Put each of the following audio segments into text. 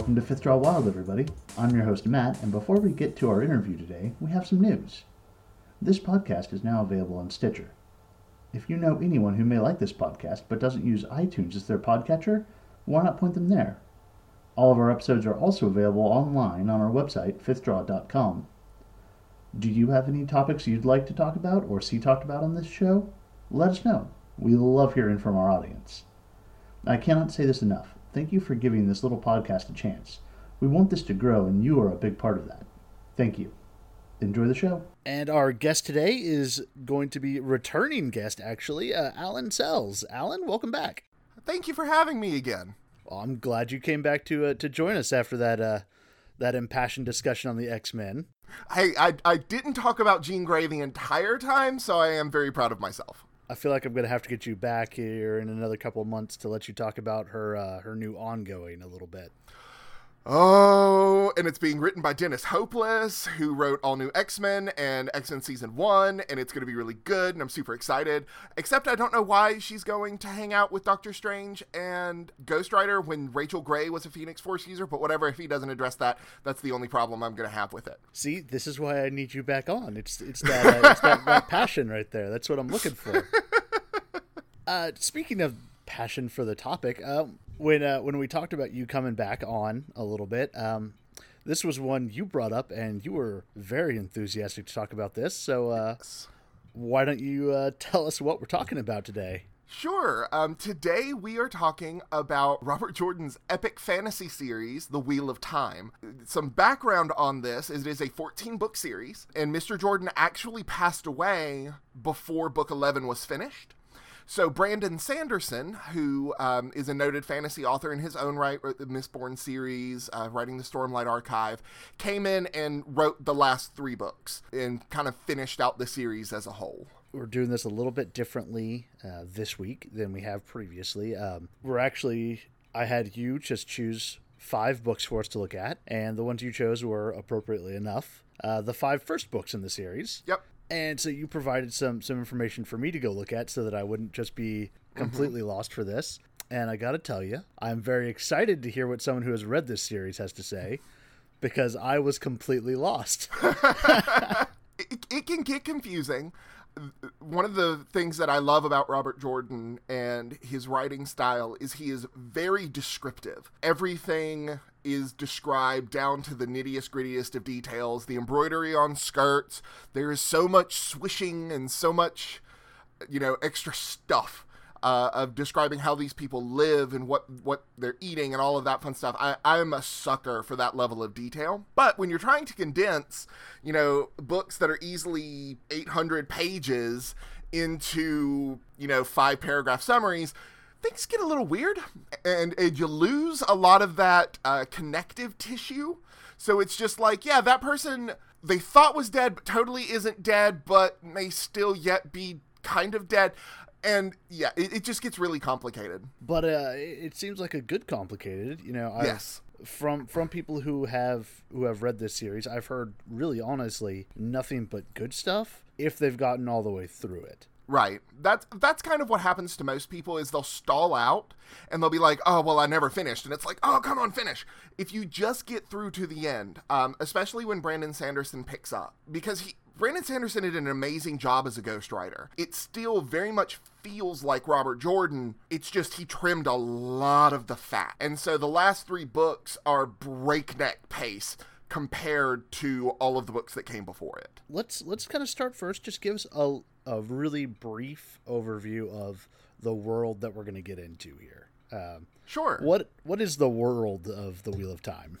Welcome to Fifth Draw Wild, everybody. I'm your host, Matt, and before we get to our interview today, we have some news. This podcast is now available on Stitcher. If you know anyone who may like this podcast but doesn't use iTunes as their podcatcher, why not point them there? All of our episodes are also available online on our website, fifthdraw.com. Do you have any topics you'd like to talk about or see talked about on this show? Let us know. We love hearing from our audience. I cannot say this enough. Thank you for giving this little podcast a chance. We want this to grow, and you are a big part of that. Thank you. Enjoy the show. And our guest today is going to be returning guest, actually, uh, Alan Sells. Alan, welcome back. Thank you for having me again. Well, I'm glad you came back to uh, to join us after that uh, that impassioned discussion on the X Men. I, I I didn't talk about Jean Grey the entire time, so I am very proud of myself. I feel like I'm to have to get you back here in another couple of months to let you talk about her uh, her new ongoing a little bit. Oh, and it's being written by Dennis Hopeless, who wrote All New X Men and X Men Season 1, and it's going to be really good, and I'm super excited. Except I don't know why she's going to hang out with Doctor Strange and Ghost Rider when Rachel Grey was a Phoenix Force user, but whatever, if he doesn't address that, that's the only problem I'm going to have with it. See, this is why I need you back on. It's, it's, that, uh, it's that, that passion right there. That's what I'm looking for. Uh, speaking of passion for the topic, um, when uh, when we talked about you coming back on a little bit, um, this was one you brought up, and you were very enthusiastic to talk about this. So, uh, why don't you uh, tell us what we're talking about today? Sure. Um, today we are talking about Robert Jordan's epic fantasy series, The Wheel of Time. Some background on this is it is a 14 book series, and Mr. Jordan actually passed away before book 11 was finished. So Brandon Sanderson, who um, is a noted fantasy author in his own right, wrote the Mistborn series, uh, writing the Stormlight Archive, came in and wrote the last three books and kind of finished out the series as a whole we're doing this a little bit differently uh, this week than we have previously. Um, we're actually, I had you just choose five books for us to look at, and the ones you chose were appropriately enough uh, the five first books in the series. Yep and so you provided some some information for me to go look at so that I wouldn't just be completely mm-hmm. lost for this. And I got to tell you, I'm very excited to hear what someone who has read this series has to say because I was completely lost. it, it can get confusing one of the things that I love about Robert Jordan and his writing style is he is very descriptive. Everything is described down to the nittiest grittiest of details. The embroidery on skirts, there is so much swishing and so much, you know, extra stuff uh, of describing how these people live and what what they're eating and all of that fun stuff. I, I'm a sucker for that level of detail. But when you're trying to condense, you know, books that are easily 800 pages into you know five paragraph summaries things get a little weird and, and you lose a lot of that uh, connective tissue so it's just like yeah that person they thought was dead but totally isn't dead but may still yet be kind of dead and yeah, it, it just gets really complicated. But uh, it seems like a good complicated. You know, I've, yes. From from people who have who have read this series, I've heard really honestly nothing but good stuff if they've gotten all the way through it. Right. That's that's kind of what happens to most people is they'll stall out and they'll be like, "Oh, well, I never finished," and it's like, "Oh, come on, finish!" If you just get through to the end, um, especially when Brandon Sanderson picks up, because he Brandon Sanderson did an amazing job as a ghostwriter. It still very much feels like Robert Jordan. It's just he trimmed a lot of the fat. And so the last three books are breakneck pace compared to all of the books that came before it. Let's let's kind of start first. Just give us a a really brief overview of the world that we're going to get into here. Um, sure. What what is the world of the Wheel of Time?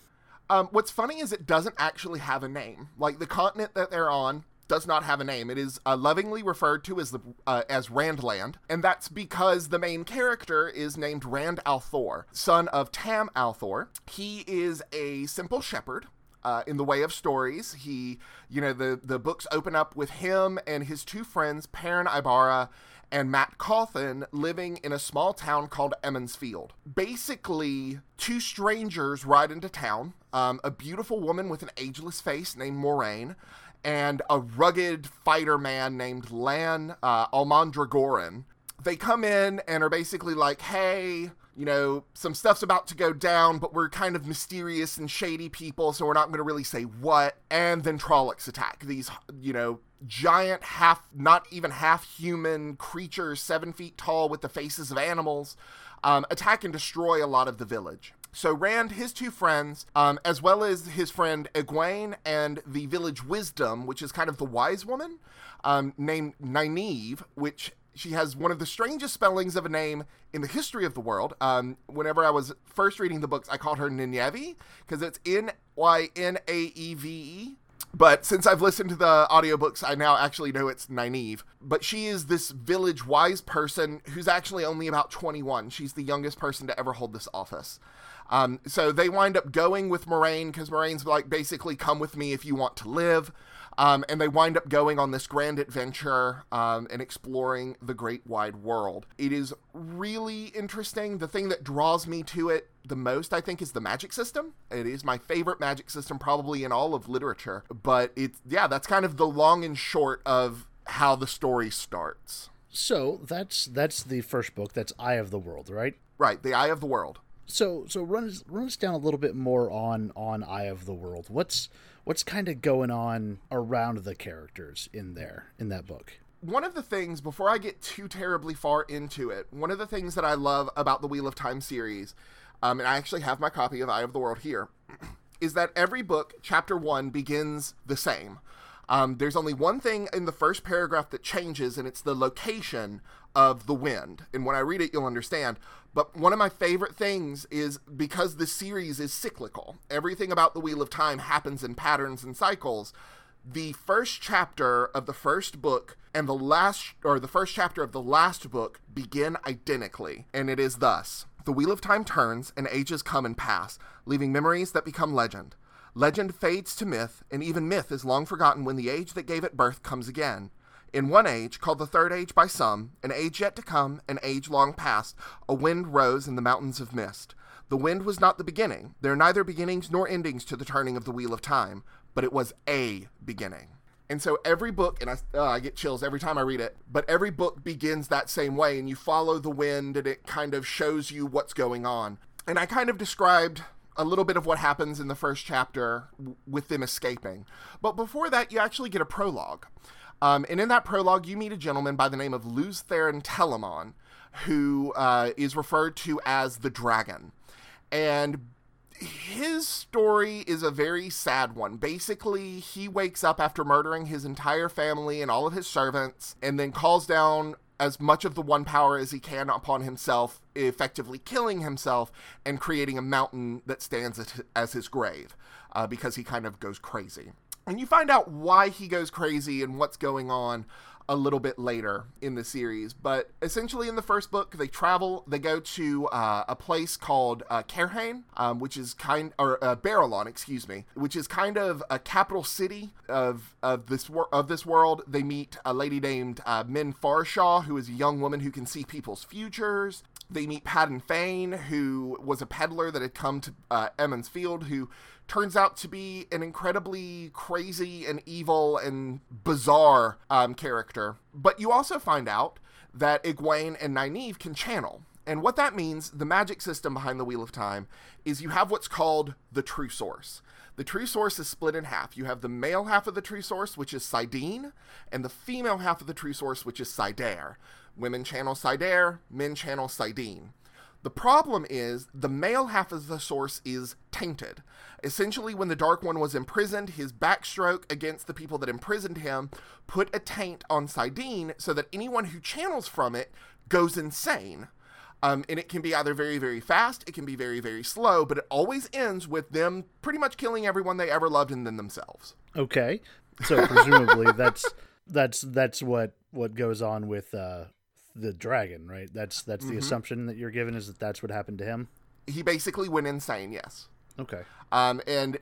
Um, what's funny is it doesn't actually have a name. Like the continent that they're on does not have a name. It is uh, lovingly referred to as the uh, as Randland, and that's because the main character is named Rand al'Thor, son of Tam al'Thor. He is a simple shepherd. Uh, in the way of stories, he, you know, the the books open up with him and his two friends, Perrin Aybara and Matt Cauthon living in a small town called Emond's Field. Basically, two strangers ride into town um, a beautiful woman with an ageless face named Moiraine, and a rugged fighter man named Lan uh, al'Mandragoran. They come in and are basically like, hey, you know, some stuff's about to go down, but we're kind of mysterious and shady people, so we're not going to really say what. And then Trollocs attack. These, you know, giant, half, not even half human creatures, seven feet tall with the faces of animals, um, attack and destroy a lot of the village. So Rand, his two friends, um, as well as his friend Egwene and the village wisdom, which is kind of the wise woman, um, named Nynaeve, which she has one of the strangest spellings of a name in the history of the world. Um, whenever I was first reading the books, I called her Ninyevi because it's N Y N A E V E. But since I've listened to the audiobooks, I now actually know it's Nynaeve. But she is this village wise person who's actually only about 21. She's the youngest person to ever hold this office. Um, so they wind up going with Moiraine because Moiraine's like basically come with me if you want to live. Um, and they wind up going on this grand adventure um, and exploring the great wide world. It is really interesting. The thing that draws me to it the most, I think, is the magic system. It is my favorite magic system, probably in all of literature. But it's, yeah, that's kind of the long and short of how the story starts. So that's that's the first book. That's Eye of the World, right? Right, the Eye of the World. So so run us run us down a little bit more on on Eye of the World. What's what's kind of going on around the characters in there in that book? One of the things before I get too terribly far into it, one of the things that I love about the Wheel of Time series, um, and I actually have my copy of Eye of the World here, is that every book, chapter one, begins the same. Um, there's only one thing in the first paragraph that changes, and it's the location of the wind. And when I read it, you'll understand. But one of my favorite things is because the series is cyclical, everything about the Wheel of Time happens in patterns and cycles. The first chapter of the first book and the last, or the first chapter of the last book begin identically. And it is thus The Wheel of Time turns, and ages come and pass, leaving memories that become legend. Legend fades to myth, and even myth is long forgotten when the age that gave it birth comes again. In one age, called the Third Age by some, an age yet to come, an age long past, a wind rose in the mountains of mist. The wind was not the beginning. There are neither beginnings nor endings to the turning of the wheel of time, but it was a beginning. And so every book, and I, uh, I get chills every time I read it, but every book begins that same way, and you follow the wind, and it kind of shows you what's going on. And I kind of described a little bit of what happens in the first chapter with them escaping. But before that, you actually get a prologue. Um, and in that prologue, you meet a gentleman by the name of Lews Therin Telamon, who uh, is referred to as the Dragon. And his story is a very sad one. Basically, he wakes up after murdering his entire family and all of his servants, and then calls down as much of the one power as he can upon himself, effectively killing himself and creating a mountain that stands as his grave uh, because he kind of goes crazy. And you find out why he goes crazy and what's going on a little bit later in the series. But essentially, in the first book, they travel. They go to uh, a place called uh, um, which is kind or uh, excuse me, which is kind of a capital city of of this wor- of this world. They meet a lady named uh, Min Farshaw, who is a young woman who can see people's futures. They meet Padan Fain, who was a peddler that had come to uh, Emond's Field, who turns out to be an incredibly crazy and evil and bizarre um, character. But you also find out that Egwene and Nynaeve can channel. And what that means, the magic system behind the Wheel of Time, is you have what's called the true source. The true source is split in half. You have the male half of the true source, which is saidin, and the female half of the true source, which is saidar. Women channel saidar, men channel saidin. The problem is the male half of the source is tainted. Essentially, when the Dark One was imprisoned, his backstroke against the people that imprisoned him put a taint on saidin so that anyone who channels from it goes insane. Um, and it can be either very, very fast, it can be very, very slow, but it always ends with them pretty much killing everyone they ever loved and then themselves. Okay, so presumably that's that's that's what what goes on with uh, the dragon, right? That's that's the mm-hmm. assumption that you're given is that that's what happened to him. He basically went insane. Yes. Okay. Um, and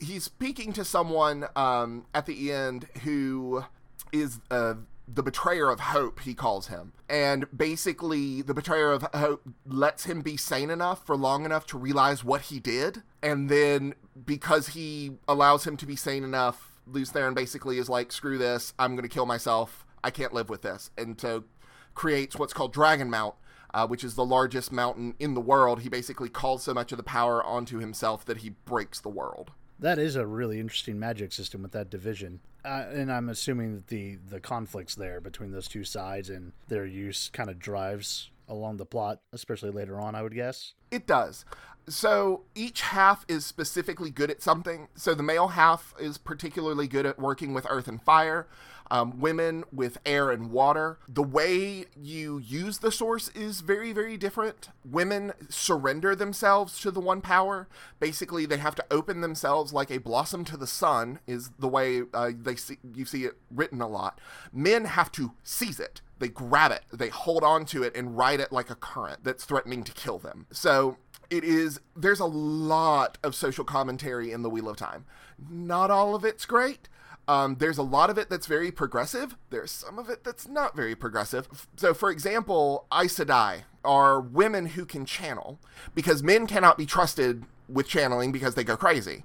he's speaking to someone um, at the end who is uh, the betrayer of hope, he calls him. And basically, the betrayer of hope lets him be sane enough for long enough to realize what he did. And then, because he allows him to be sane enough, Lews Therin basically is like, screw this, I'm going to kill myself. I can't live with this. And so creates what's called Dragon Mount, uh, which is the largest mountain in the world, he basically calls so much of the power onto himself that he breaks the world. That is a really interesting magic system with that division. Uh, and I'm assuming that the, the conflicts there between those two sides and their use kind of drives along the plot, especially later on, I would guess. It does. So each half is specifically good at something. So the male half is particularly good at working with earth and fire um, women with air and water. The way you use the source is very, very different. Women surrender themselves to the one power. Basically, they have to open themselves like a blossom to the sun, is the way uh, they see, you see it written a lot. Men have to seize it. They grab it, they hold on to it, and ride it like a current that's threatening to kill them. So it is there's a lot of social commentary in the wheel of time not all of it's great um, there's a lot of it that's very progressive. There's some of it that's not very progressive. So, for example, Aes Sedai are women who can channel because men cannot be trusted with channeling because they go crazy.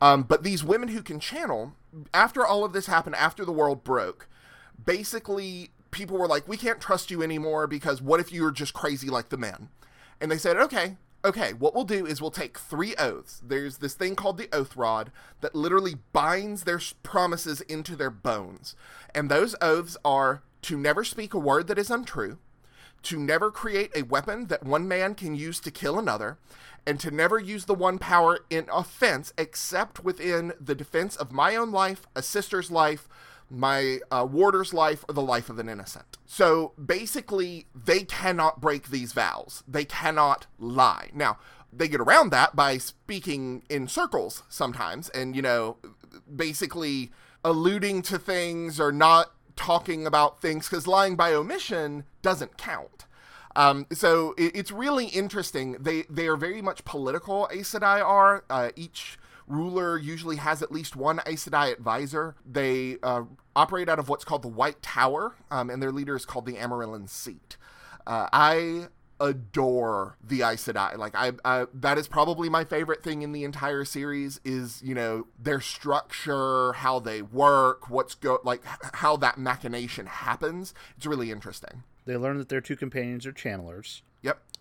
Um, but these women who can channel, after all of this happened, after the world broke, basically people were like, we can't trust you anymore because what if you're just crazy like the men? And they said, okay, okay, what we'll do is we'll take three oaths. There's this thing called the oath rod that literally binds their promises into their bones. And those oaths are to never speak a word that is untrue, to never create a weapon that one man can use to kill another, and to never use the one power in offense except within the defense of my own life, a sister's life, my uh, warder's life or the life of an innocent. So basically, they cannot break these vows. They cannot lie. Now, they get around that by speaking in circles sometimes and, you know, basically alluding to things or not talking about things because lying by omission doesn't count. Um, so it, it's really interesting. They they are very much political. Aes Sedai are uh, each ruler usually has at least one Aes Sedai advisor. They uh, operate out of what's called the White Tower, um, and their leader is called the Amyrlin Seat. Uh, I adore the Aes Sedai. Like I, I, that is probably my favorite thing in the entire series. Is you know their structure, how they work, what's go like how that machination happens. It's really interesting. They learn that their two companions are channelers.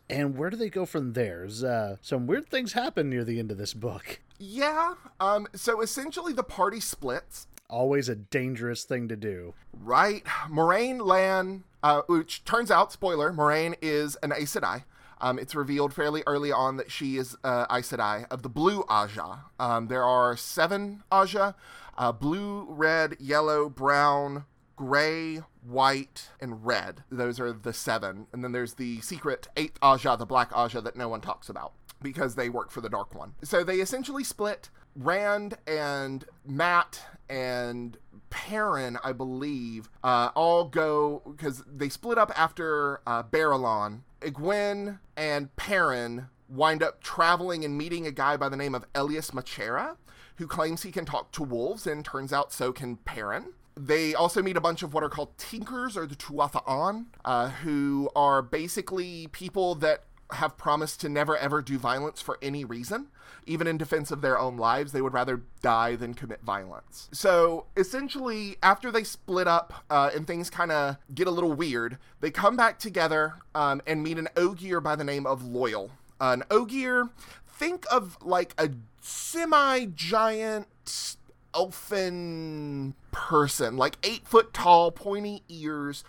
And where do they go from there? Uh, some weird things happen near the end of this book. Yeah. Um. So essentially, the party splits. Always a dangerous thing to do. Right. Moiraine Lan, uh, which turns out, spoiler, Moiraine is an Aes Sedai. Um, it's revealed fairly early on that she is uh, Aes Sedai of the Blue Ajah. Um, there are seven Ajah: uh, blue, red, yellow, brown, gray, white, and red. Those are the seven. And then there's the secret eighth Ajah, the Black Ajah that no one talks about because they work for the Dark One. So they essentially split. Rand and Mat and Perrin, I believe, uh, all go because they split up after uh, Baerlon. Egwene and Perrin wind up traveling and meeting a guy by the name of Elyas Machera, who claims he can talk to wolves, and turns out so can Perrin. They also meet a bunch of what are called Tinkers or the Tuatha'an, uh, who are basically people that have promised to never ever do violence for any reason. Even in defense of their own lives, they would rather die than commit violence. So essentially, after they split up uh, and things kind of get a little weird, they come back together um, and meet an Ogier by the name of Loial. Uh, an Ogier, think of like a semi giant elfin person, like eight foot tall, pointy ears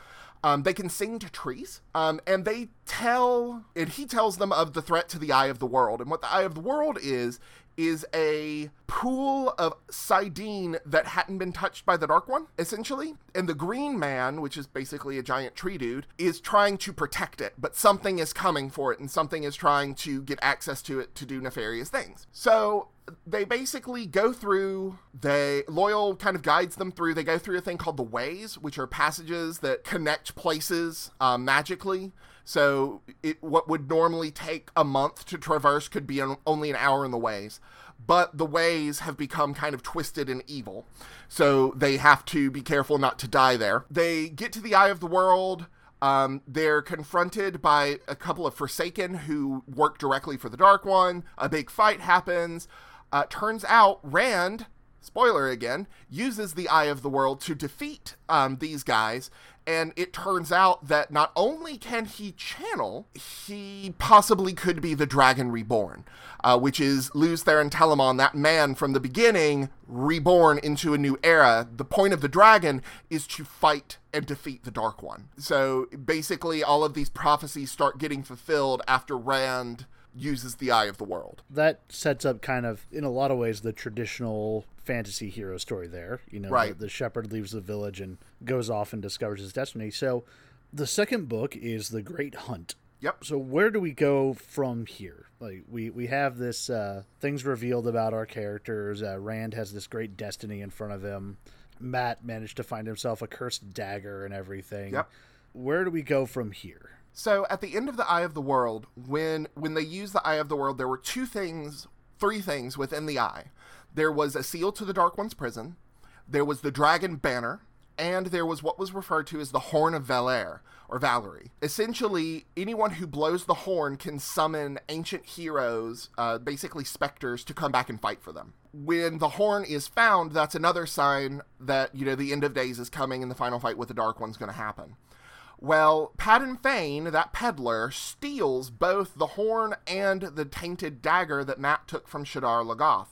um, they can sing to trees, um, and they tell, and he tells them of the threat to the Eye of the World. And what the Eye of the World is, is a pool of saidin that hadn't been touched by the Dark One, essentially. And the Green Man, which is basically a giant tree dude, is trying to protect it, but something is coming for it, and something is trying to get access to it to do nefarious things. So they basically go through they Loial kind of guides them through they go through a thing called the ways which are passages that connect places uh, magically so it, what would normally take a month to traverse could be an, only an hour in the ways. But the ways have become kind of twisted and evil. So they have to be careful not to die there. They get to the Eye of the World. Um, they're confronted by a couple of Forsaken who work directly for the Dark One. A big fight happens. Uh, turns out Rand spoiler again, uses the Eye of the World to defeat um, these guys. And it turns out that not only can he channel, he possibly could be the Dragon Reborn, uh, which is Lews Therin Telamon, that man from the beginning, reborn into a new era. The point of the dragon is to fight and defeat the Dark One. So basically, all of these prophecies start getting fulfilled after Rand uses the eye of the world. That sets up kind of, in a lot of ways, the traditional fantasy hero story there. You know, right. the, the shepherd leaves the village and goes off and discovers his destiny. So the second book is The Great Hunt. Yep. So where do we go from here? Like we we have this uh, things revealed about our characters. Uh, Rand has this great destiny in front of him. Matt managed to find himself a cursed dagger and everything. Yep. Where do we go from here? So at the end of the Eye of the World, when when they used the Eye of the World, there were two things, three things within the eye. There was a seal to the Dark One's prison. There was the dragon banner, and there was what was referred to as the Horn of Valere or Valerie. Essentially, anyone who blows the horn can summon ancient heroes, uh, basically specters, to come back and fight for them. When the horn is found, that's another sign that you know the end of days is coming and the final fight with the Dark One's going to happen. Well, Padan Fain, that peddler, steals both the horn and the tainted dagger that Matt took from Shadar Logoth.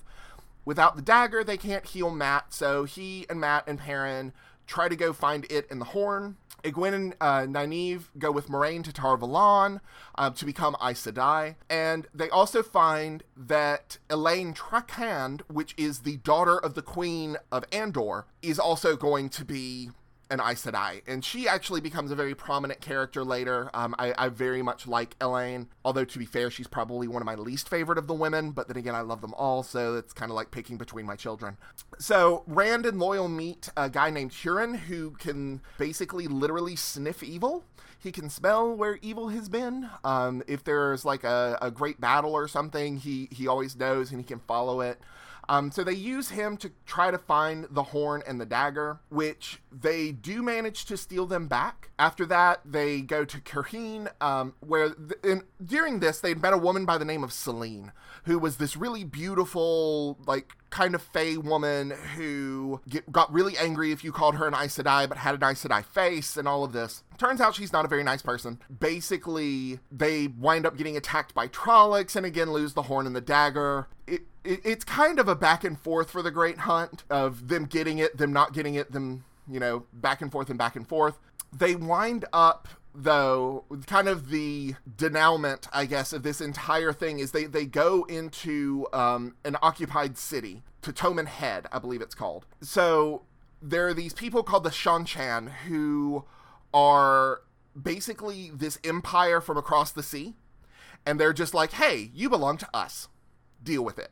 Without the dagger, they can't heal Matt, so he and Matt and Perrin try to go find it in the horn. Egwene and uh, Nynaeve go with Moiraine to Tar Valon uh, to become Aes Sedai. And they also find that Elayne Trakand, which is the daughter of the Queen of Andor, is also going to be an Aes Sedai, and she actually becomes a very prominent character later. Um, I, I, very much like Elayne, although to be fair, she's probably one of my least favorite of the women. But then again, I love them all, so it's kind of like picking between my children. So Rand and Loial meet a guy named Hurin who can basically literally sniff evil. He can smell where evil has been. Um, if there's like a, a great battle or something, he he always knows and he can follow it. Um, so they use him to try to find the horn and the dagger, which they do manage to steal them back. After that, they go to Cairhien, um, where th- in, during this they'd met a woman by the name of Selene, who was this really beautiful, like kind of fey woman who get, got really angry if you called her an Aes Sedai, but had an Aes Sedai face and all of this. Turns out she's not a very nice person. Basically, they wind up getting attacked by Trollocs and again lose the horn and the dagger. It, it, it's kind of a back and forth for the Great Hunt of them getting it, them not getting it, them, you know, back and forth and back and forth. They wind up though kind of the denouement i guess of this entire thing is they they go into um, an occupied city Totomen Head i believe it's called. So there are these people called the Seanchan who are basically this empire from across the sea and they're just like hey you belong to us. Deal with it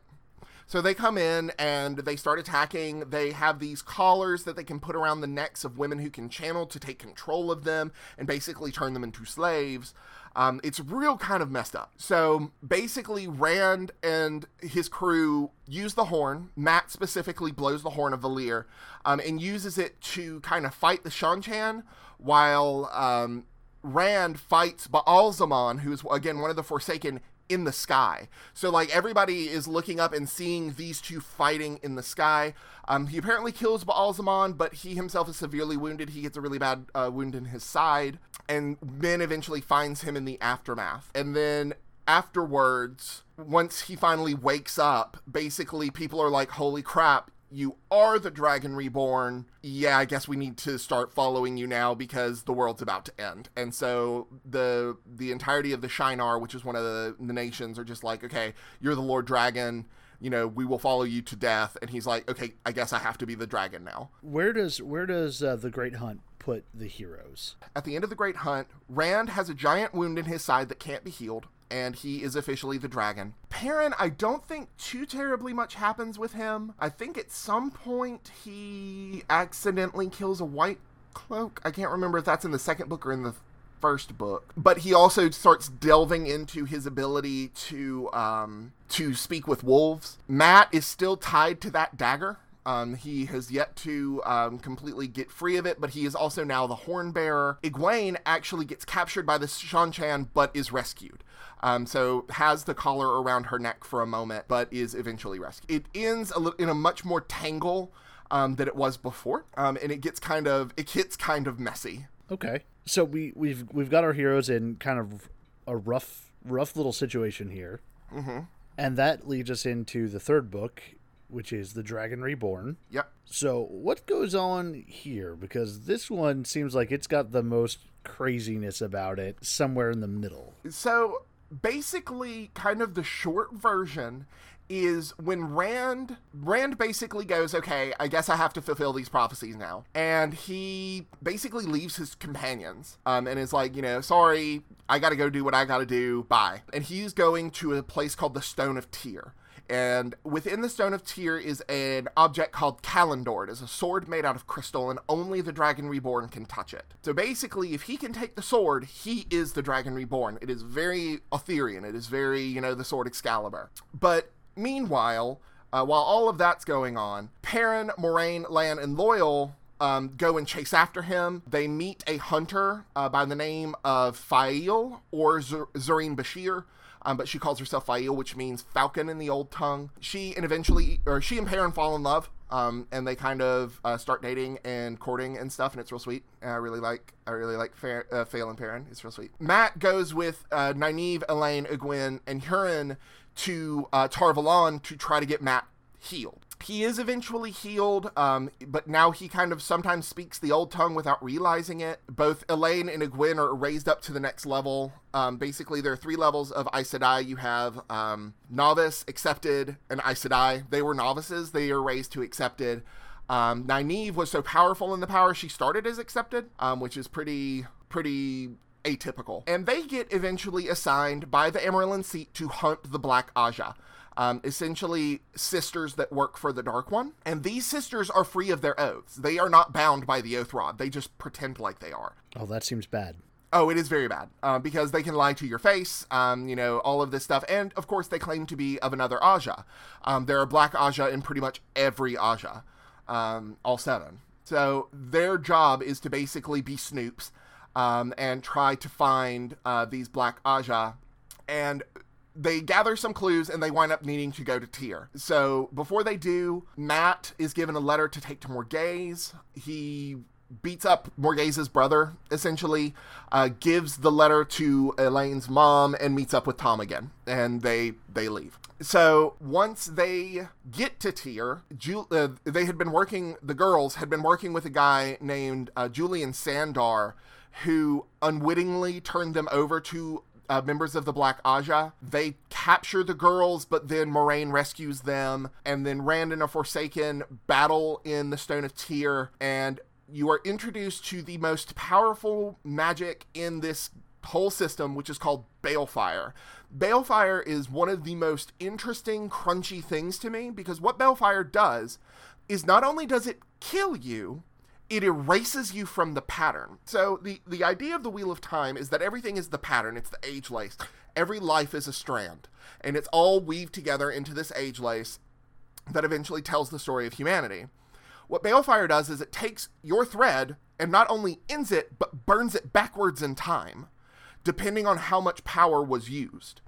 so they come in and they start attacking. They have these collars that they can put around the necks of women who can channel to take control of them and basically turn them into slaves. Um, it's real kind of messed up. So basically, Rand and his crew use the horn. Matt specifically blows the horn of Valere um, and uses it to kind of fight the Seanchan while um, Rand fights Ba'alzamon, who's again one of the Forsaken in the sky. So like everybody is looking up and seeing these two fighting in the sky. Um, he apparently kills Ba'alzamon, but he himself is severely wounded. He gets a really bad uh, wound in his side, and Min eventually finds him in the aftermath. And then afterwards, once he finally wakes up, basically people are like, "Holy crap! You are the Dragon Reborn, yeah, I guess we need to start following you now because the world's about to end. And so the the entirety of the Shienar, which is one of the, the nations, are just like, okay, you're the Lord Dragon. You know, we will follow you to death. And he's like, okay, I guess I have to be the dragon now. Where does where does uh, the Great Hunt put the heroes? At the end of the Great Hunt, Rand has a giant wound in his side that can't be healed and he is officially the dragon. Perrin, I don't think too terribly much happens with him. I think at some point he accidentally kills a white cloak. I can't remember if that's in the second book or in the first book. But he also starts delving into his ability to um, to speak with wolves. Matt is still tied to that dagger Um, he has yet to um, completely get free of it, but he is also now the horn bearer. Egwene actually gets captured by the Seanchan, but is rescued. Um, so has the collar around her neck for a moment, but is eventually rescued. It ends a li- in a much more tangle um, than it was before, um, and it gets kind of it gets kind of messy. Okay. So we we've we've got our heroes in kind of a rough rough little situation here, mm-hmm. and that leads us into the third book, which is the Dragon Reborn. Yep. So what goes on here? Because this one seems like it's got the most craziness about it somewhere in the middle. So basically kind of the short version is when Rand Rand basically goes, "Okay, I guess I have to fulfill these prophecies now." And he basically leaves his companions um, and is like, you know, "Sorry, I got to go do what I got to do. Bye." And he's going to a place called the Stone of Tear. And within the Stone of Tear is an object called Callandor. It is a sword made out of crystal, and only the Dragon Reborn can touch it. So basically, if he can take the sword, he is the Dragon Reborn. It is very Arthurian. It is very, you know, the sword Excalibur. But meanwhile, uh, while all of that's going on, Perrin, Moiraine, Lan, and Loial um, go and chase after him. They meet a hunter uh, by the name of Faile or Zur- Zarine Bashere. Um, but she calls herself Faile, which means falcon in the old tongue. She and eventually, or she and Perrin fall in love, um, and they kind of uh, start dating and courting and stuff, and it's real sweet. And I really like, I really like Fa- uh, and Perrin. It's real sweet. Matt goes with uh, Nynaeve, Elayne, Egwene, and Hurin to uh, Tar Valon to try to get Matt healed. He is eventually healed, um, but now he kind of sometimes speaks the old tongue without realizing it. Both Elayne and Egwene are raised up to the next level. Um, basically, there are three levels of Aes Sedai. You have um, novice, accepted, and Aes Sedai. They were novices. They are raised to accepted. Um, Nynaeve was so powerful in the power she started as accepted, um, which is pretty pretty atypical. And they get eventually assigned by the Amyrlin Seat to hunt the Black Ajah. Um, essentially, sisters that work for the Dark One. And these sisters are free of their oaths. They are not bound by the oath rod. They just pretend like they are. Oh, that seems bad. Oh, it is very bad uh, because they can lie to your face, um, you know, all of this stuff. And of course, they claim to be of another Ajah. Um, there are black Ajah in pretty much every Ajah, um, all seven. So their job is to basically be snoops um, and try to find uh, these black Ajah. And they gather some clues and they wind up needing to go to Tear. So before they do, Matt is given a letter to take to Morgase. He beats up Morgase's brother, essentially, uh, gives the letter to Elayne's mom, and meets up with Tom again. And they they leave. So once they get to Tear, Ju- uh, they had been working. The girls had been working with a guy named uh, Juilin Sandar, who unwittingly turned them over to uh, members of the Black Ajah. They capture the girls, but then Moiraine rescues them, and then Rand and a Forsaken battle in the Stone of Tear, and you are introduced to the most powerful magic in this whole system, which is called Balefire. Balefire is one of the most interesting, crunchy things to me because what Balefire does is not only does it kill you, it erases you from the pattern. So the the idea of the wheel of time is that everything is the pattern. It's the age lace. Every life is a strand, and it's all weaved together into this age lace that eventually tells the story of humanity. What Balefire does is it takes your thread and not only ends it, but burns it backwards in time, depending on how much power was used.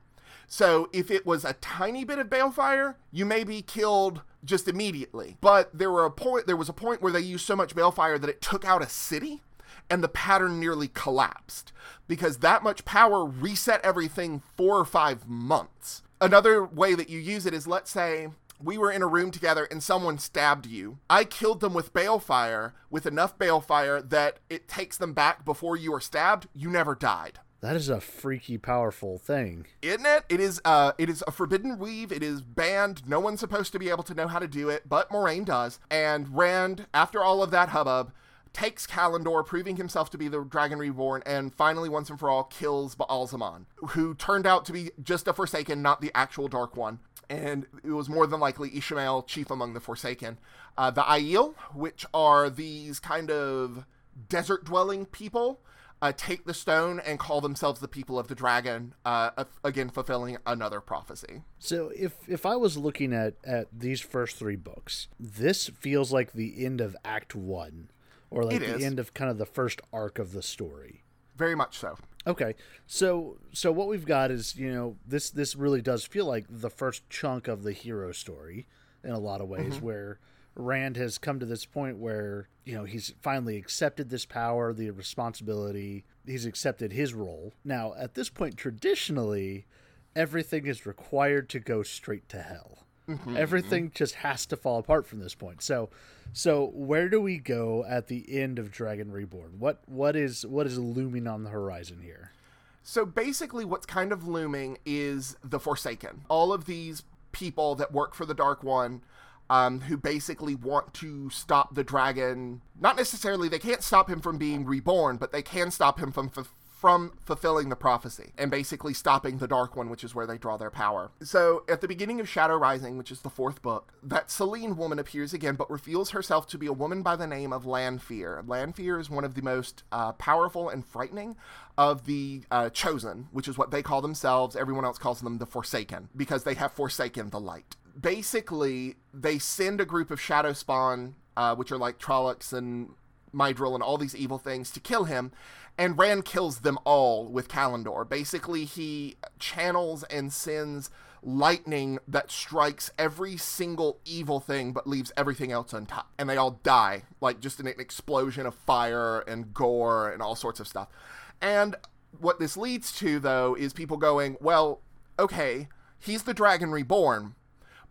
So if it was a tiny bit of balefire, you may be killed just immediately. But there were a point there was a point where they used so much balefire that it took out a city and the pattern nearly collapsed because that much power reset everything 4 or 5 months. Another way that you use it is let's say we were in a room together and someone stabbed you. I killed them with balefire, with enough balefire that it takes them back before you are stabbed. You never died. That is a freaky powerful thing. Isn't it? It is uh it is a forbidden weave. It is banned. No one's supposed to be able to know how to do it, but Moiraine does. And Rand, after all of that hubbub, takes Callandor, proving himself to be the Dragon Reborn, and finally, once and for all, kills Ba'alzamon, who turned out to be just a Forsaken, not the actual Dark One. And it was more than likely Ishamael, chief among the Forsaken. Uh, the Aiel, which are these kind of desert dwelling people uh, take the stone and call themselves the people of the dragon, uh, again fulfilling another prophecy. So if if I was looking at at these first three books, this feels like the end of Act One, or like the end of kind of the first arc of the story. Very much so. Okay, so so what we've got is you know this this really does feel like the first chunk of the hero story in a lot of ways, mm-hmm. where Rand has come to this point where you know he's finally accepted this power, the responsibility. He's accepted his role. Now, at this point, traditionally, everything is required to go straight to hell. Mm-hmm. Everything just has to fall apart from this point. So, so where do we go at the end of Dragon Reborn? What what is what is looming on the horizon here? So basically, what's kind of looming is the Forsaken. All of these people that work for the Dark One um, who basically want to stop the dragon. Not necessarily, they can't stop him from being reborn, but they can stop him from f- from fulfilling the prophecy and basically stopping the Dark One, which is where they draw their power. So, at the beginning of Shadow Rising, which is the fourth book, that Selene woman appears again, but reveals herself to be a woman by the name of Lanfear. Lanfear is one of the most uh, powerful and frightening of the uh, Chosen, which is what they call themselves. Everyone else calls them the Forsaken because they have forsaken the light basically they send a group of shadow spawn, uh, which are like Trollocs and Myrddraal and all these evil things, to kill him. And Rand kills them all with Callandor. Basically, he channels and sends lightning that strikes every single evil thing but leaves everything else untouched. And they all die, like just an explosion of fire and gore and all sorts of stuff. And what this leads to, though, is people going, well, okay, he's the dragon reborn,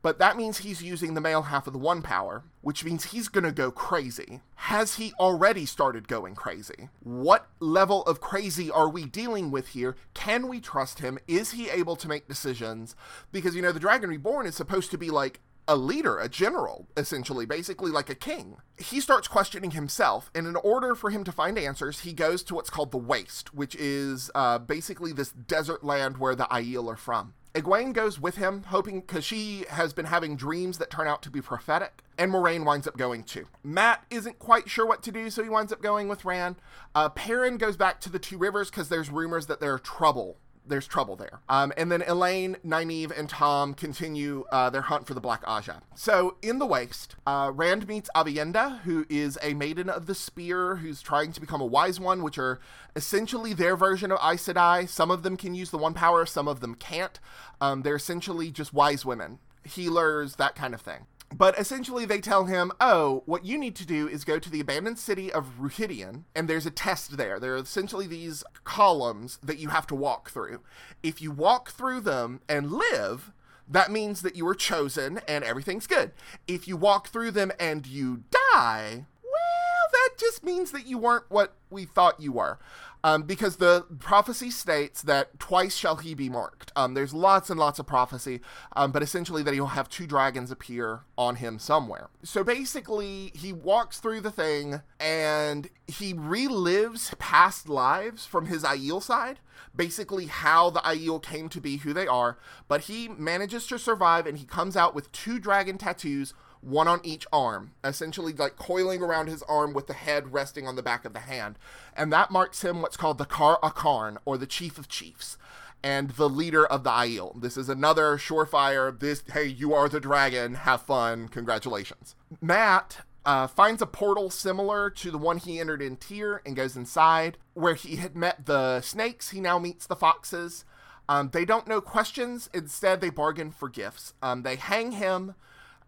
but that means he's using the male half of the one power, which means he's gonna go crazy. Has he already started going crazy? What level of crazy are we dealing with here? Can we trust him? Is he able to make decisions? Because, you know, the Dragon Reborn is supposed to be like a leader, a general, essentially, basically like a king. He starts questioning himself, and in order for him to find answers, he goes to what's called the Waste, which is uh, basically this desert land where the Aiel are from. Egwene goes with him, hoping because she has been having dreams that turn out to be prophetic, and Moiraine winds up going too. Matt isn't quite sure what to do, so he winds up going with Rand. Uh, Perrin goes back to the Two Rivers because there's rumors that there's trouble there's trouble there. Um, and then Elayne, Nynaeve, and Tom continue uh, their hunt for the Black Ajah. So in the Waste, uh, Rand meets Aviendha, who is a maiden of the Spear who's trying to become a Wise One, which are essentially their version of Aes Sedai. Some of them can use the One Power, some of them can't. Um, they're essentially just wise women, healers, that kind of thing. But essentially, they tell him, oh, what you need to do is go to the abandoned city of Rhuidean, and there's a test there. There are essentially these columns that you have to walk through. If you walk through them and live, that means that you were chosen and everything's good. If you walk through them and you die, well, that just means that you weren't what we thought you were um, because the prophecy states that twice shall he be marked. Um, there's lots and lots of prophecy, um, but essentially that he'll have two dragons appear on him somewhere. So basically, he walks through the thing and he relives past lives from his Aiel side, basically how the Aiel came to be who they are, but he manages to survive and he comes out with two dragon tattoos one on each arm, essentially like coiling around his arm with the head resting on the back of the hand. And that marks him what's called the Car'a'carn, or the Chief of Chiefs, and the leader of the Aiel. This is another surefire, this, hey, you are the dragon, have fun, congratulations. Matt uh, finds a portal similar to the one he entered in Tear and goes inside. Where he had met the snakes, he now meets the foxes. Um, they don't know questions, instead, they bargain for gifts. Um, they hang him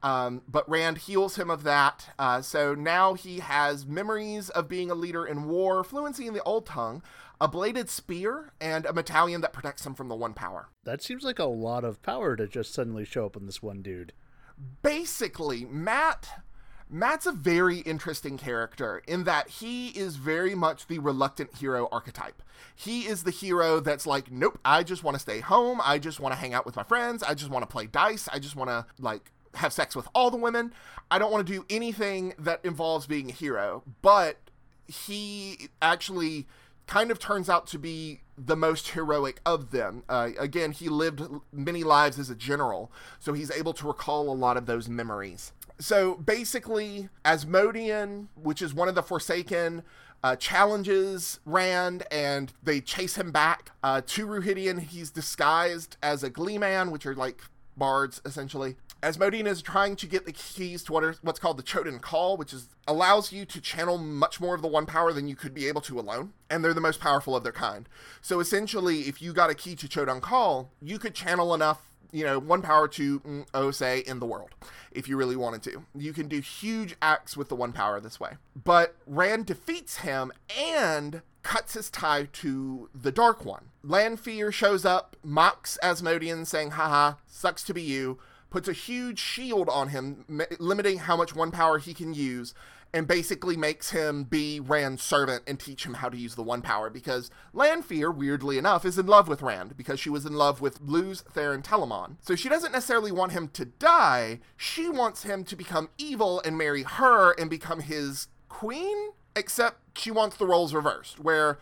um, but Rand heals him of that. Uh, so now he has memories of being a leader in war, fluency in the old tongue, a bladed spear, and a medallion that protects him from the one power. That seems like a lot of power to just suddenly show up in this one dude. Basically, Matt. Matt's a very interesting character in that he is very much the reluctant hero archetype. He is the hero that's like, nope, I just want to stay home. I just want to hang out with my friends. I just want to play dice. I just want to, like, have sex with all the women. I don't want to do anything that involves being a hero. But he actually kind of turns out to be the most heroic of them. Uh, again, he lived many lives as a general, so he's able to recall a lot of those memories. So basically, Asmodean, which is one of the Forsaken, uh, challenges Rand and they chase him back uh, to Rhuidean. He's disguised as a Gleeman, which are like bards essentially. Asmodean is trying to get the keys to what are, what's called the Choedan Kal, which is allows you to channel much more of the one power than you could be able to alone, and they're the most powerful of their kind. So essentially, if you got a key to Choedan Kal, you could channel enough you know, one power to, mm, oh, say, in the world, if you really wanted to. You can do huge acts with the one power this way. But Rand defeats him and cuts his tie to the Dark One. Lanfear shows up, mocks Asmodean, saying, haha, sucks to be you, puts a huge shield on him, limiting how much one power he can use, and basically makes him be Rand's servant and teach him how to use the one power because Lanfear, weirdly enough, is in love with Rand because she was in love with Lews Therin Telamon. So she doesn't necessarily want him to die, she wants him to become evil and marry her and become his queen, except she wants the roles reversed, where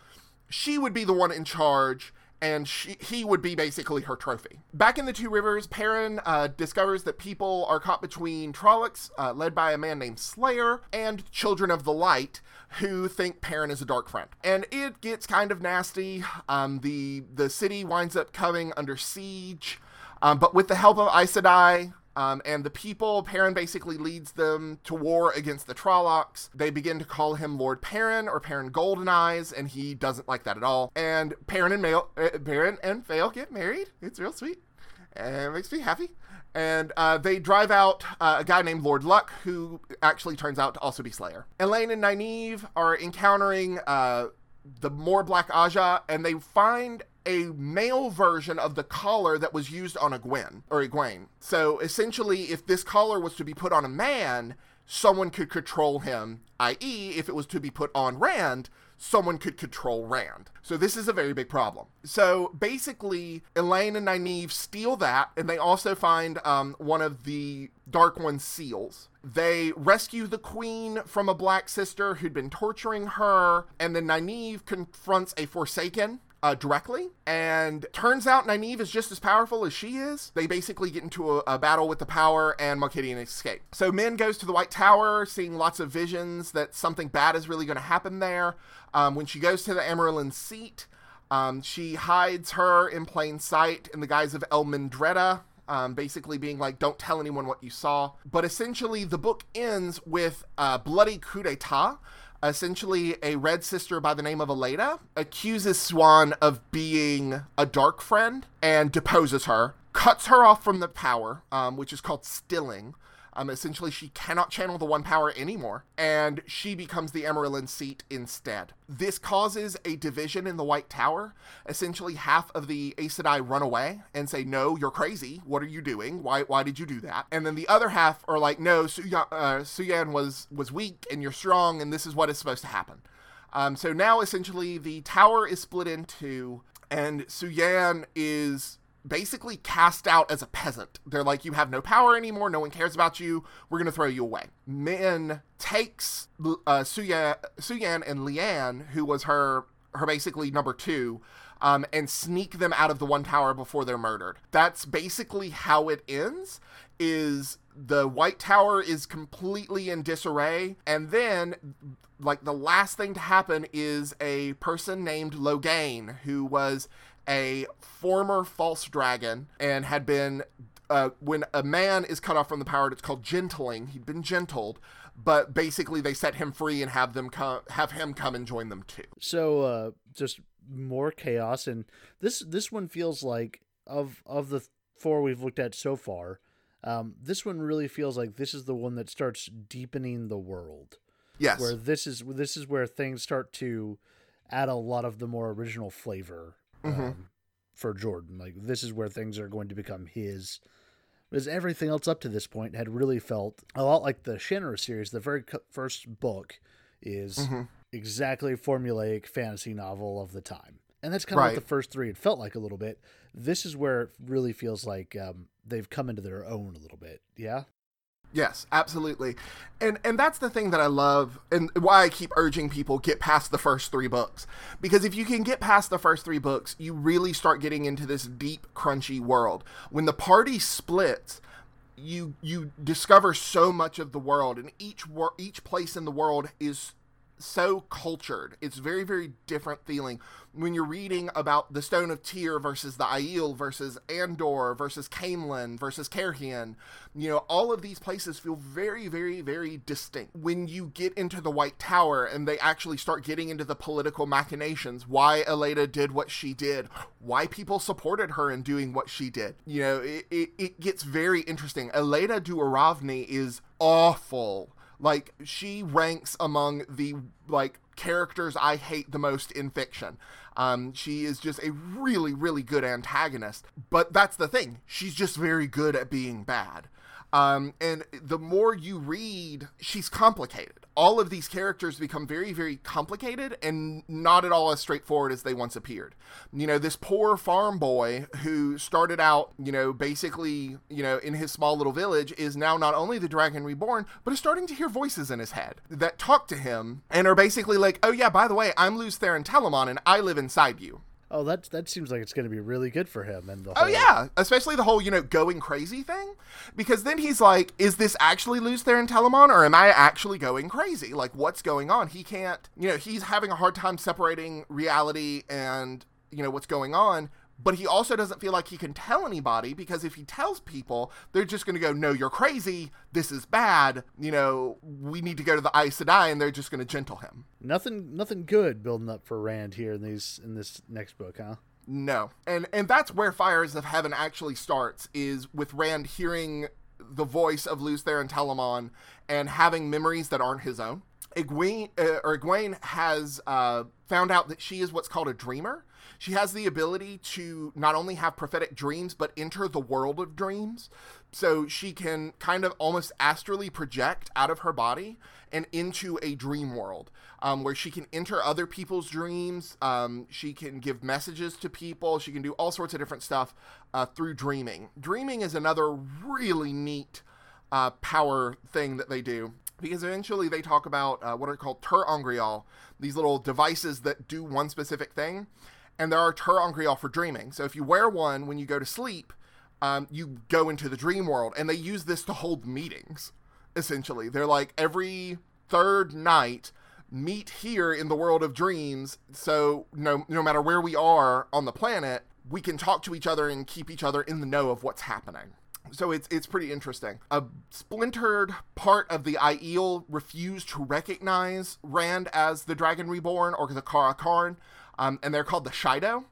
she would be the one in charge and she, he would be basically her trophy. Back in the Two Rivers, Perrin uh, discovers that people are caught between Trollocs, uh, led by a man named Slayer, and Children of the Light, who think Perrin is a dark friend. And it gets kind of nasty. Um, the the city winds up coming under siege. Um, but with the help of Aes Sedai, um, and the people, Perrin basically leads them to war against the Trollocs. They begin to call him Lord Perrin or Perrin Golden Eyes, and he doesn't like that at all. And Perrin and Male, uh, Perrin and Faile get married. It's real sweet. And it makes me happy. And uh, they drive out uh, a guy named Lord Luc, who actually turns out to also be Slayer. Elayne and Nynaeve are encountering uh, the more Black Ajah, and they find a male version of the collar that was used on a Gwen or Egwene. So essentially, if this collar was to be put on a man, someone could control him, i.e., if it was to be put on Rand, someone could control Rand. So this is a very big problem. So basically, Elayne and Nynaeve steal that, and they also find um, one of the Dark One's seals. They rescue the queen from a black sister who'd been torturing her, and then Nynaeve confronts a Forsaken uh, directly. And turns out Nynaeve is just as powerful as she is. They basically get into a, a battle with the power, and Moghedien escape. So Min goes to the White Tower, seeing lots of visions that something bad is really going to happen there. Um, when she goes to the Amyrlin seat, um, she hides her in plain sight in the guise of Elmindreda, um, basically being like, don't tell anyone what you saw. But essentially, the book ends with a bloody coup d'etat essentially a red sister by the name of Elaida accuses Siuan of being a dark friend and deposes her, cuts her off from the power, um, which is called stilling. Um, essentially, she cannot channel the one power anymore, and she becomes the Amyrlin seat instead. This causes a division in the White Tower. Essentially, half of the Aes Sedai run away and say, "No, you're crazy. What are you doing? Why? Why did you do that?" And then the other half are like, "No, Siuan, uh, was was weak, and you're strong, and this is what is supposed to happen." Um, so now, essentially, the tower is split into, and Siuan is basically cast out as a peasant. They're like, you have no power anymore. No one cares about you. We're going to throw you away. Min takes uh, Siuan, Siuan and Leane, who was her her basically number two, um, and sneak them out of the one tower before they're murdered. That's basically how it ends. Is the White Tower is completely in disarray, and then like the last thing to happen is a person named Logain who was a former false dragon and had been uh, when a man is cut off from the power, it's called gentling. He'd been gentled, but basically they set him free and have them come, have him come and join them too. So uh, just more chaos, and this this one feels like of of the four we've looked at so far. Um, this one really feels like this is the one that starts deepening the world. Yes, where this is this is where things start to add a lot of the more original flavor mm-hmm. um, for Jordan. Like this is where things are going to become his. Because everything else up to this point had really felt a lot like the Shannara series. The very first book is mm-hmm. exactly formulaic fantasy novel of the time, and that's kind of right. what the first three had felt like a little bit. This is where it really feels like um, they've come into their own a little bit. Yeah. Yes, absolutely. And and that's the thing that I love and why I keep urging people get past the first 3 books. Because if you can get past the first 3 books, you really start getting into this deep crunchy world. When the party splits, you you discover so much of the world and each wor- each place in the world is so cultured. It's very, very different feeling when you're reading about the Stone of Tear versus the Aiel versus Andor versus Caemlyn versus Cairhien. You know, all of these places feel very, very, very distinct. When you get into the White Tower and they actually start getting into the political machinations, why Elaida did what she did, why people supported her in doing what she did. You know, it, it, it gets very interesting. Elaida Duaravneh is awful like she ranks among the like characters I hate the most in fiction. Um, she is just a really, really good antagonist. But that's the thing; she's just very good at being bad. Um, and the more you read, she's complicated. All of these characters become very, very complicated and not at all as straightforward as they once appeared. You know, this poor farm boy who started out, you know, basically, you know, in his small little village is now not only the dragon reborn, but is starting to hear voices in his head that talk to him and are basically like, oh yeah, by the way, I'm Lews Therin Telamon and I live inside you. Oh, that that seems like it's going to be really good for him. And the oh yeah, especially the whole you know going crazy thing, because then he's like, is this actually Lews Therin Telamon, or am I actually going crazy? Like, what's going on? He can't, you know, he's having a hard time separating reality and you know what's going on but he also doesn't feel like he can tell anybody because if he tells people, they're just going to go, "No, you're crazy. This is bad. You know, we need to go to the Aes Sedai," and they're just going to gentle him. Nothing, nothing good building up for Rand here in these in this next book, huh? No, and and that's where Fires of Heaven actually starts is with Rand hearing the voice of Lews Therin Telamon and having memories that aren't his own. Egwene, uh, or Egwene has uh, found out that she is what's called a dreamer she has the ability to not only have prophetic dreams, but enter the world of dreams. So she can kind of almost astrally project out of her body and into a dream world um, where she can enter other people's dreams. Um, she can give messages to people. She can do all sorts of different stuff uh, through dreaming. Dreaming is another really neat uh, power thing that they do because eventually they talk about uh, what are called ter'angreal, these little devices that do one specific thing and there are ter'angreal for dreaming. So if you wear one when you go to sleep, um, you go into the dream world, and they use this to hold meetings. Essentially, they're like every third night meet here in the world of dreams. So no no matter where we are on the planet, we can talk to each other and keep each other in the know of what's happening. So it's it's pretty interesting. A splintered part of the Aiel refused to recognize Rand as the Dragon Reborn or the Car'a'carn um, and they're called the Shaido.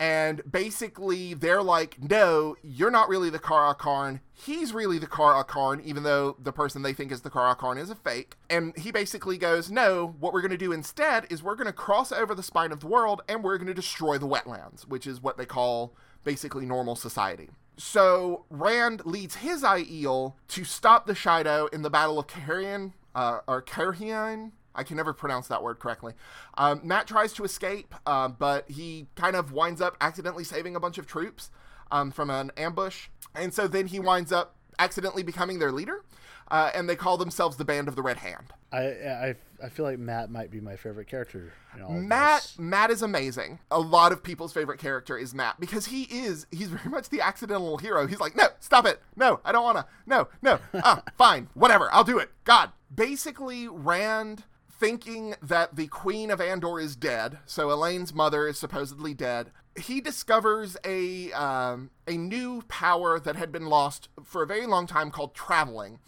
And basically, they're like, no, you're not really the Car'a'carn. He's really the Car'a'carn, even though the person they think is the Car'a'carn is a fake. And he basically goes, no, what we're going to do instead is we're going to cross over the spine of the world and we're going to destroy the wetlands, which is what they call basically normal society. So Rand leads his Aiel to stop the Shaido in the Battle of Cairhien, uh, or Cairhien, I can never pronounce that word correctly. Um, Mat tries to escape, uh, but he kind of winds up accidentally saving a bunch of troops um, from an ambush. And so then he winds up accidentally becoming their leader. Uh, and they call themselves the Band of the Red Hand. I, I, I feel like Mat might be my favorite character. Mat Matt is amazing. A lot of people's favorite character is Mat because he is he's very much the accidental hero. He's like, no, stop it, no, I don't wanna, no, no, ah, fine, whatever, I'll do it. God, basically, Rand thinking that the Queen of Andor is dead, so Elayne's mother is supposedly dead. He discovers a um, a new power that had been lost for a very long time called traveling,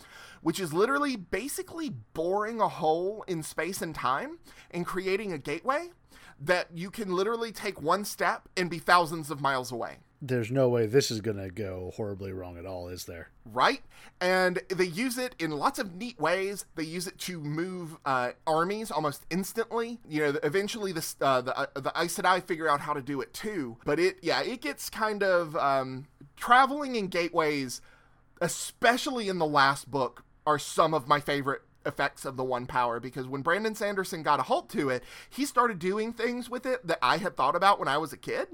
which is literally basically boring a hole in space and time and creating a gateway that you can literally take one step and be thousands of miles away there's no way this is going to go horribly wrong at all, is there? Right? And they use it in lots of neat ways. They use it to move uh, armies almost instantly. You know, eventually the uh, the uh, the Aes Sedai figure out how to do it too. But it, yeah, it gets kind of um, traveling in gateways, especially in the last book, are some of my favorite effects of the one power because when Brandon Sanderson got a hold to it, he started doing things with it that I had thought about when I was a kid.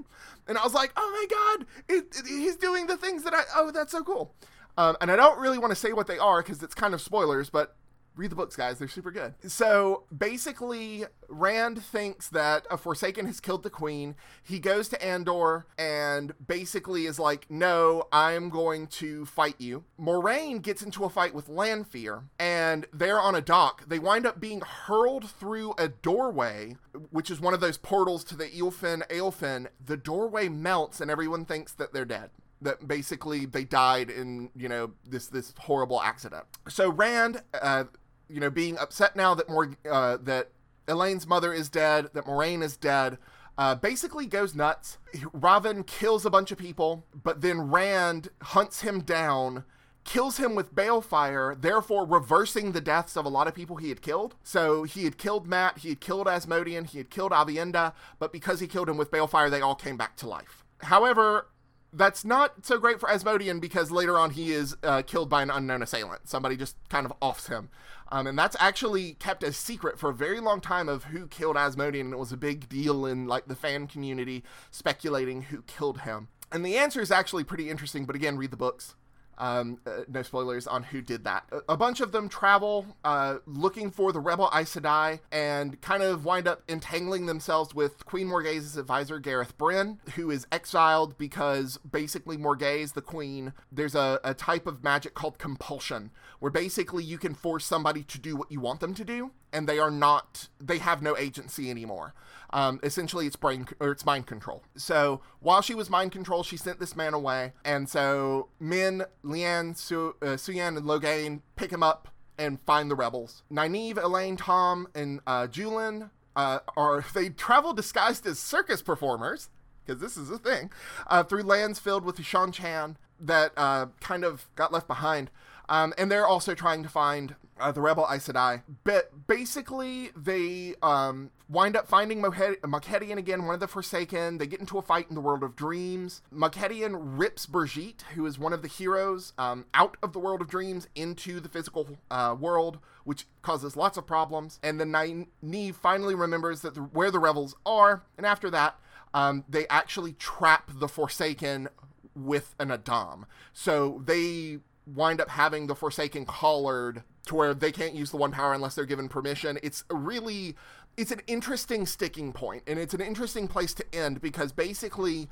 And I was like, oh my God, it, it, he's doing the things that I, oh, that's so cool. Um, and I don't really want to say what they are because it's kind of spoilers, but read the books, guys. They're super good. So basically, Rand thinks that a Forsaken has killed the queen. He goes to Andor and basically is like, No, I'm going to fight you. Moiraine gets into a fight with Lanfear, and they're on a dock. They wind up being hurled through a doorway, which is one of those portals to the Eelfinn Aelfinn. The doorway melts, and everyone thinks that they're dead that basically they died in you know this this horrible accident. So Rand, uh, you know, being upset now that more uh, that Elayne's mother is dead, that Moiraine is dead, uh, basically goes nuts. Rahvin kills a bunch of people, but then Rand hunts him down. Kills him with balefire, therefore reversing the deaths of a lot of people he had killed. So he had killed Mat, he had killed Asmodean, he had killed Aviendha, but because he killed him with balefire, they all came back to life. However, that's not so great for Asmodean because later on he is uh, killed by an unknown assailant. Somebody just kind of offs him. Um, and that's actually kept a secret for a very long time of who killed Asmodean, and it was a big deal in like the fan community speculating who killed him. And the answer is actually pretty interesting, but again, read the books. Um, uh, no spoilers on who did that. A, a bunch of them travel uh, looking for the rebel Aes Sedai and kind of wind up entangling themselves with Queen Morgase's advisor, Gareth Bryn, who is exiled because basically Morgase, the queen, there's a, a type of magic called compulsion, where basically you can force somebody to do what you want them to do, and they are not, they have no agency anymore. Um, essentially, it's brain or it's mind control. So while she was mind control, she sent this man away, and so Min, Leane, Su- uh, Siuan, and Logain pick him up and find the rebels. Nynaeve, Elayne, Tom, and uh, Juilin uh, are they travel disguised as circus performers because this is a thing uh, through lands filled with the Seanchan that uh, kind of got left behind. Um, and they're also trying to find uh, the rebel Aes Sedai. But basically, they um, wind up finding Moghedien again, one of the Forsaken. They get into a fight in the World of Dreams. Moghedien rips Brigitte, who is one of the heroes, um, out of the World of Dreams into the physical uh, world, which causes lots of problems. And then Nynaeve finally remembers that the, where the rebels are, and after that, um, they actually trap the Forsaken with an a'dam. So they wind up having the Forsaken collared to where they can't use the one power unless they're given permission. It's really it's an interesting sticking point and it's an interesting place to end because basically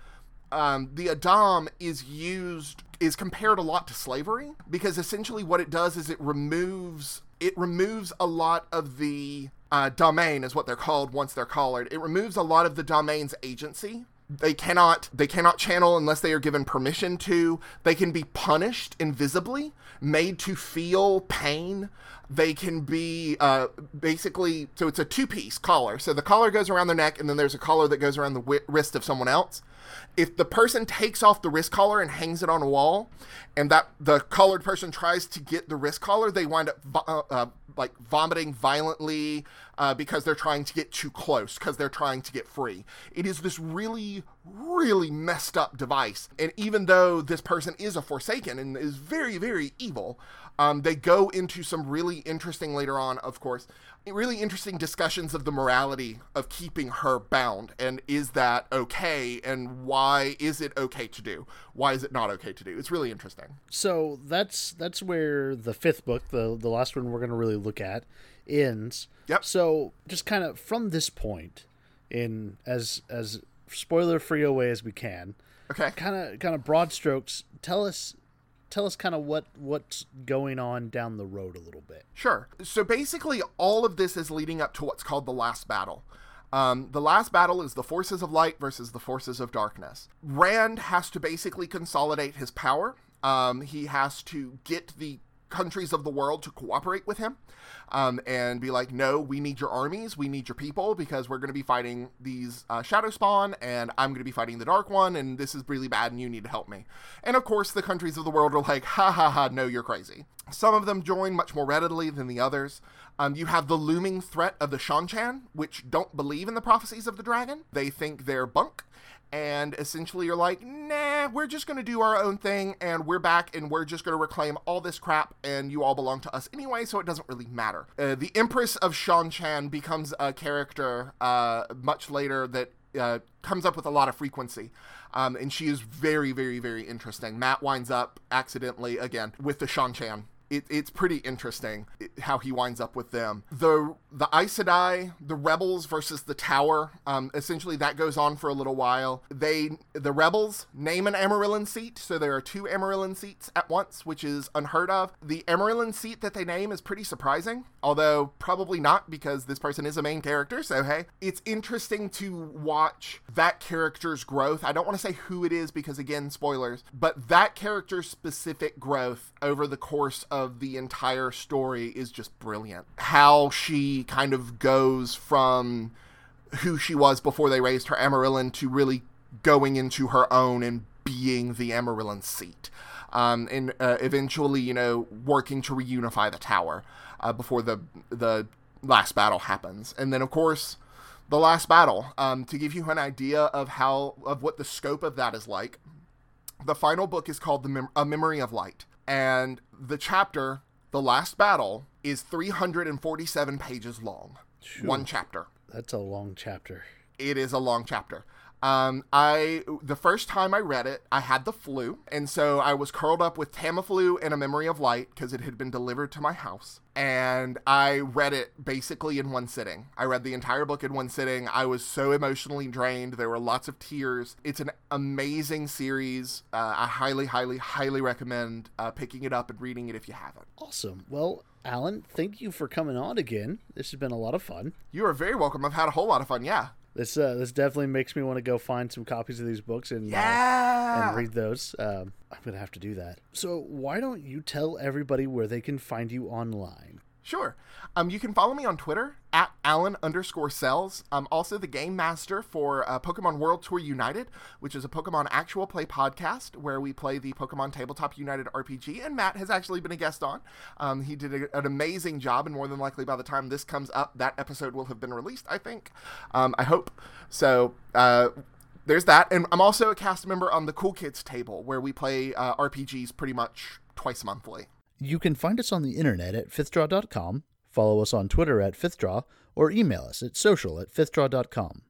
um, the a'dam is used is compared a lot to slavery because essentially what it does is it removes it removes a lot of the uh, domain is what they're called once they're collared. It removes a lot of the domain's agency they cannot they cannot channel unless they are given permission to. They can be punished invisibly made to feel pain. They can be uh, basically so it's a two-piece collar. So the collar goes around their neck and then there's a collar that goes around the wrist of someone else if the person takes off the wrist collar and hangs it on a wall and that the colored person tries to get the wrist collar they wind up uh, uh, like vomiting violently uh, because they're trying to get too close because they're trying to get free. It is this really really messed up device. And even though this person is a forsaken and is very very evil um, they go into some really interesting later on, of course, really interesting discussions of the morality of keeping her bound and is that okay and why is it okay to do? Why is it not okay to do? It's really interesting. So that's that's where the fifth book, the the last one we're going to really look at, ends. Yep. So just kind of from this point, in as as spoiler free a way as we can. Okay. Kind of kind of broad strokes. Tell us tell us kind of what what's going on down the road a little bit. Sure. So basically, all of this is leading up to what's called the last battle. Um, the last battle is the forces of light versus the forces of darkness. Rand has to basically consolidate his power. Um, he has to get the countries of the world to cooperate with him um, and be like, no, we need your armies, we need your people because we're going to be fighting these uh, Shadow Spawn and I'm going to be fighting the Dark One and this is really bad and you need to help me. And of course, the countries of the world are like, ha ha ha, no, you're crazy. Some of them join much more readily than the others. Um, you have the looming threat of the Seanchan, which don't believe in the prophecies of the dragon. They think they're bunk and essentially you're like, nah, we're just going to do our own thing and we're back and we're just going to reclaim all this crap and you all belong to us anyway, so it doesn't really matter. Uh, the Empress of Seanchan becomes a character uh, much later that uh, comes up with a lot of frequency. Um, and she is very, very, very interesting. Mat winds up accidentally, again, with the Seanchan it, it's pretty interesting how he winds up with them. The the Aes Sedai, the rebels versus the Tower. Um, essentially, that goes on for a little while. They the rebels name an Amyrlin seat, so there are two Amyrlin seats at once, which is unheard of. The Amyrlin seat that they name is pretty surprising, although probably not because this person is a main character. So hey, it's interesting to watch that character's growth. I don't want to say who it is because again, spoilers, but that character's specific growth over the course of the entire story is just brilliant. How she kind of goes from who she was before they raised her Amyrlin to really going into her own and being the Amyrlin seat. Um, and uh, eventually, you know, working to reunify the tower uh, before the the last battle happens. And then, of course, the last battle. Um, to give you an idea of how of what the scope of that is like, the final book is called the Mem- A Memory of Light, and the chapter, the last battle, is 347 pages long. One chapter. That's a long chapter. It is a long chapter. Um, I the first time I read it, I had the flu, and so I was curled up with Tamiflu and a Memory of Light because it had been delivered to my house, and I read it basically in one sitting. I read the entire book in one sitting. I was so emotionally drained. There were lots of tears. It's an amazing series. Uh, I highly, highly, highly recommend uh, picking it up and reading it if you haven't. Awesome. Well, Alan, thank you for coming on again. This has been a lot of fun. You are very welcome. I've had a whole lot of fun. Yeah. This uh, this definitely makes me want to go find some copies of these books and yeah. uh, and read those. Um, I'm gonna have to do that. So why don't you tell everybody where they can find you online? Sure. Um, you can follow me on Twitter at Alan underscore cells. I'm also the game master for uh, Pokemon World Tour United, which is a Pokemon actual play podcast where we play the Pokemon Tabletop United RPG. And Matt has actually been a guest on. Um, he did a, an amazing job, and more than likely by the time this comes up, that episode will have been released, I think. Um, I hope. So, uh, there's that. And I'm also a cast member on the Cool Kids table where we play uh, RPGs pretty much twice monthly. You can find us on the internet at fifthdraw.com, follow us on Twitter at fifthdraw, or email us at social at fifthdraw.com.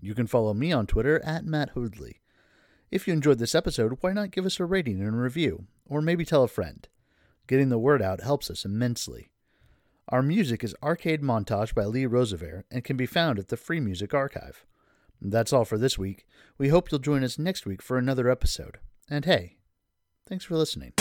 You can follow me on Twitter at Matt Hoodley. If you enjoyed this episode, why not give us a rating and a review, or maybe tell a friend? Getting the word out helps us immensely. Our music is Arcade Montage by Lee Rosevere and can be found at the Free Music Archive. That's all for this week. We hope you'll join us next week for another episode. And hey, thanks for listening.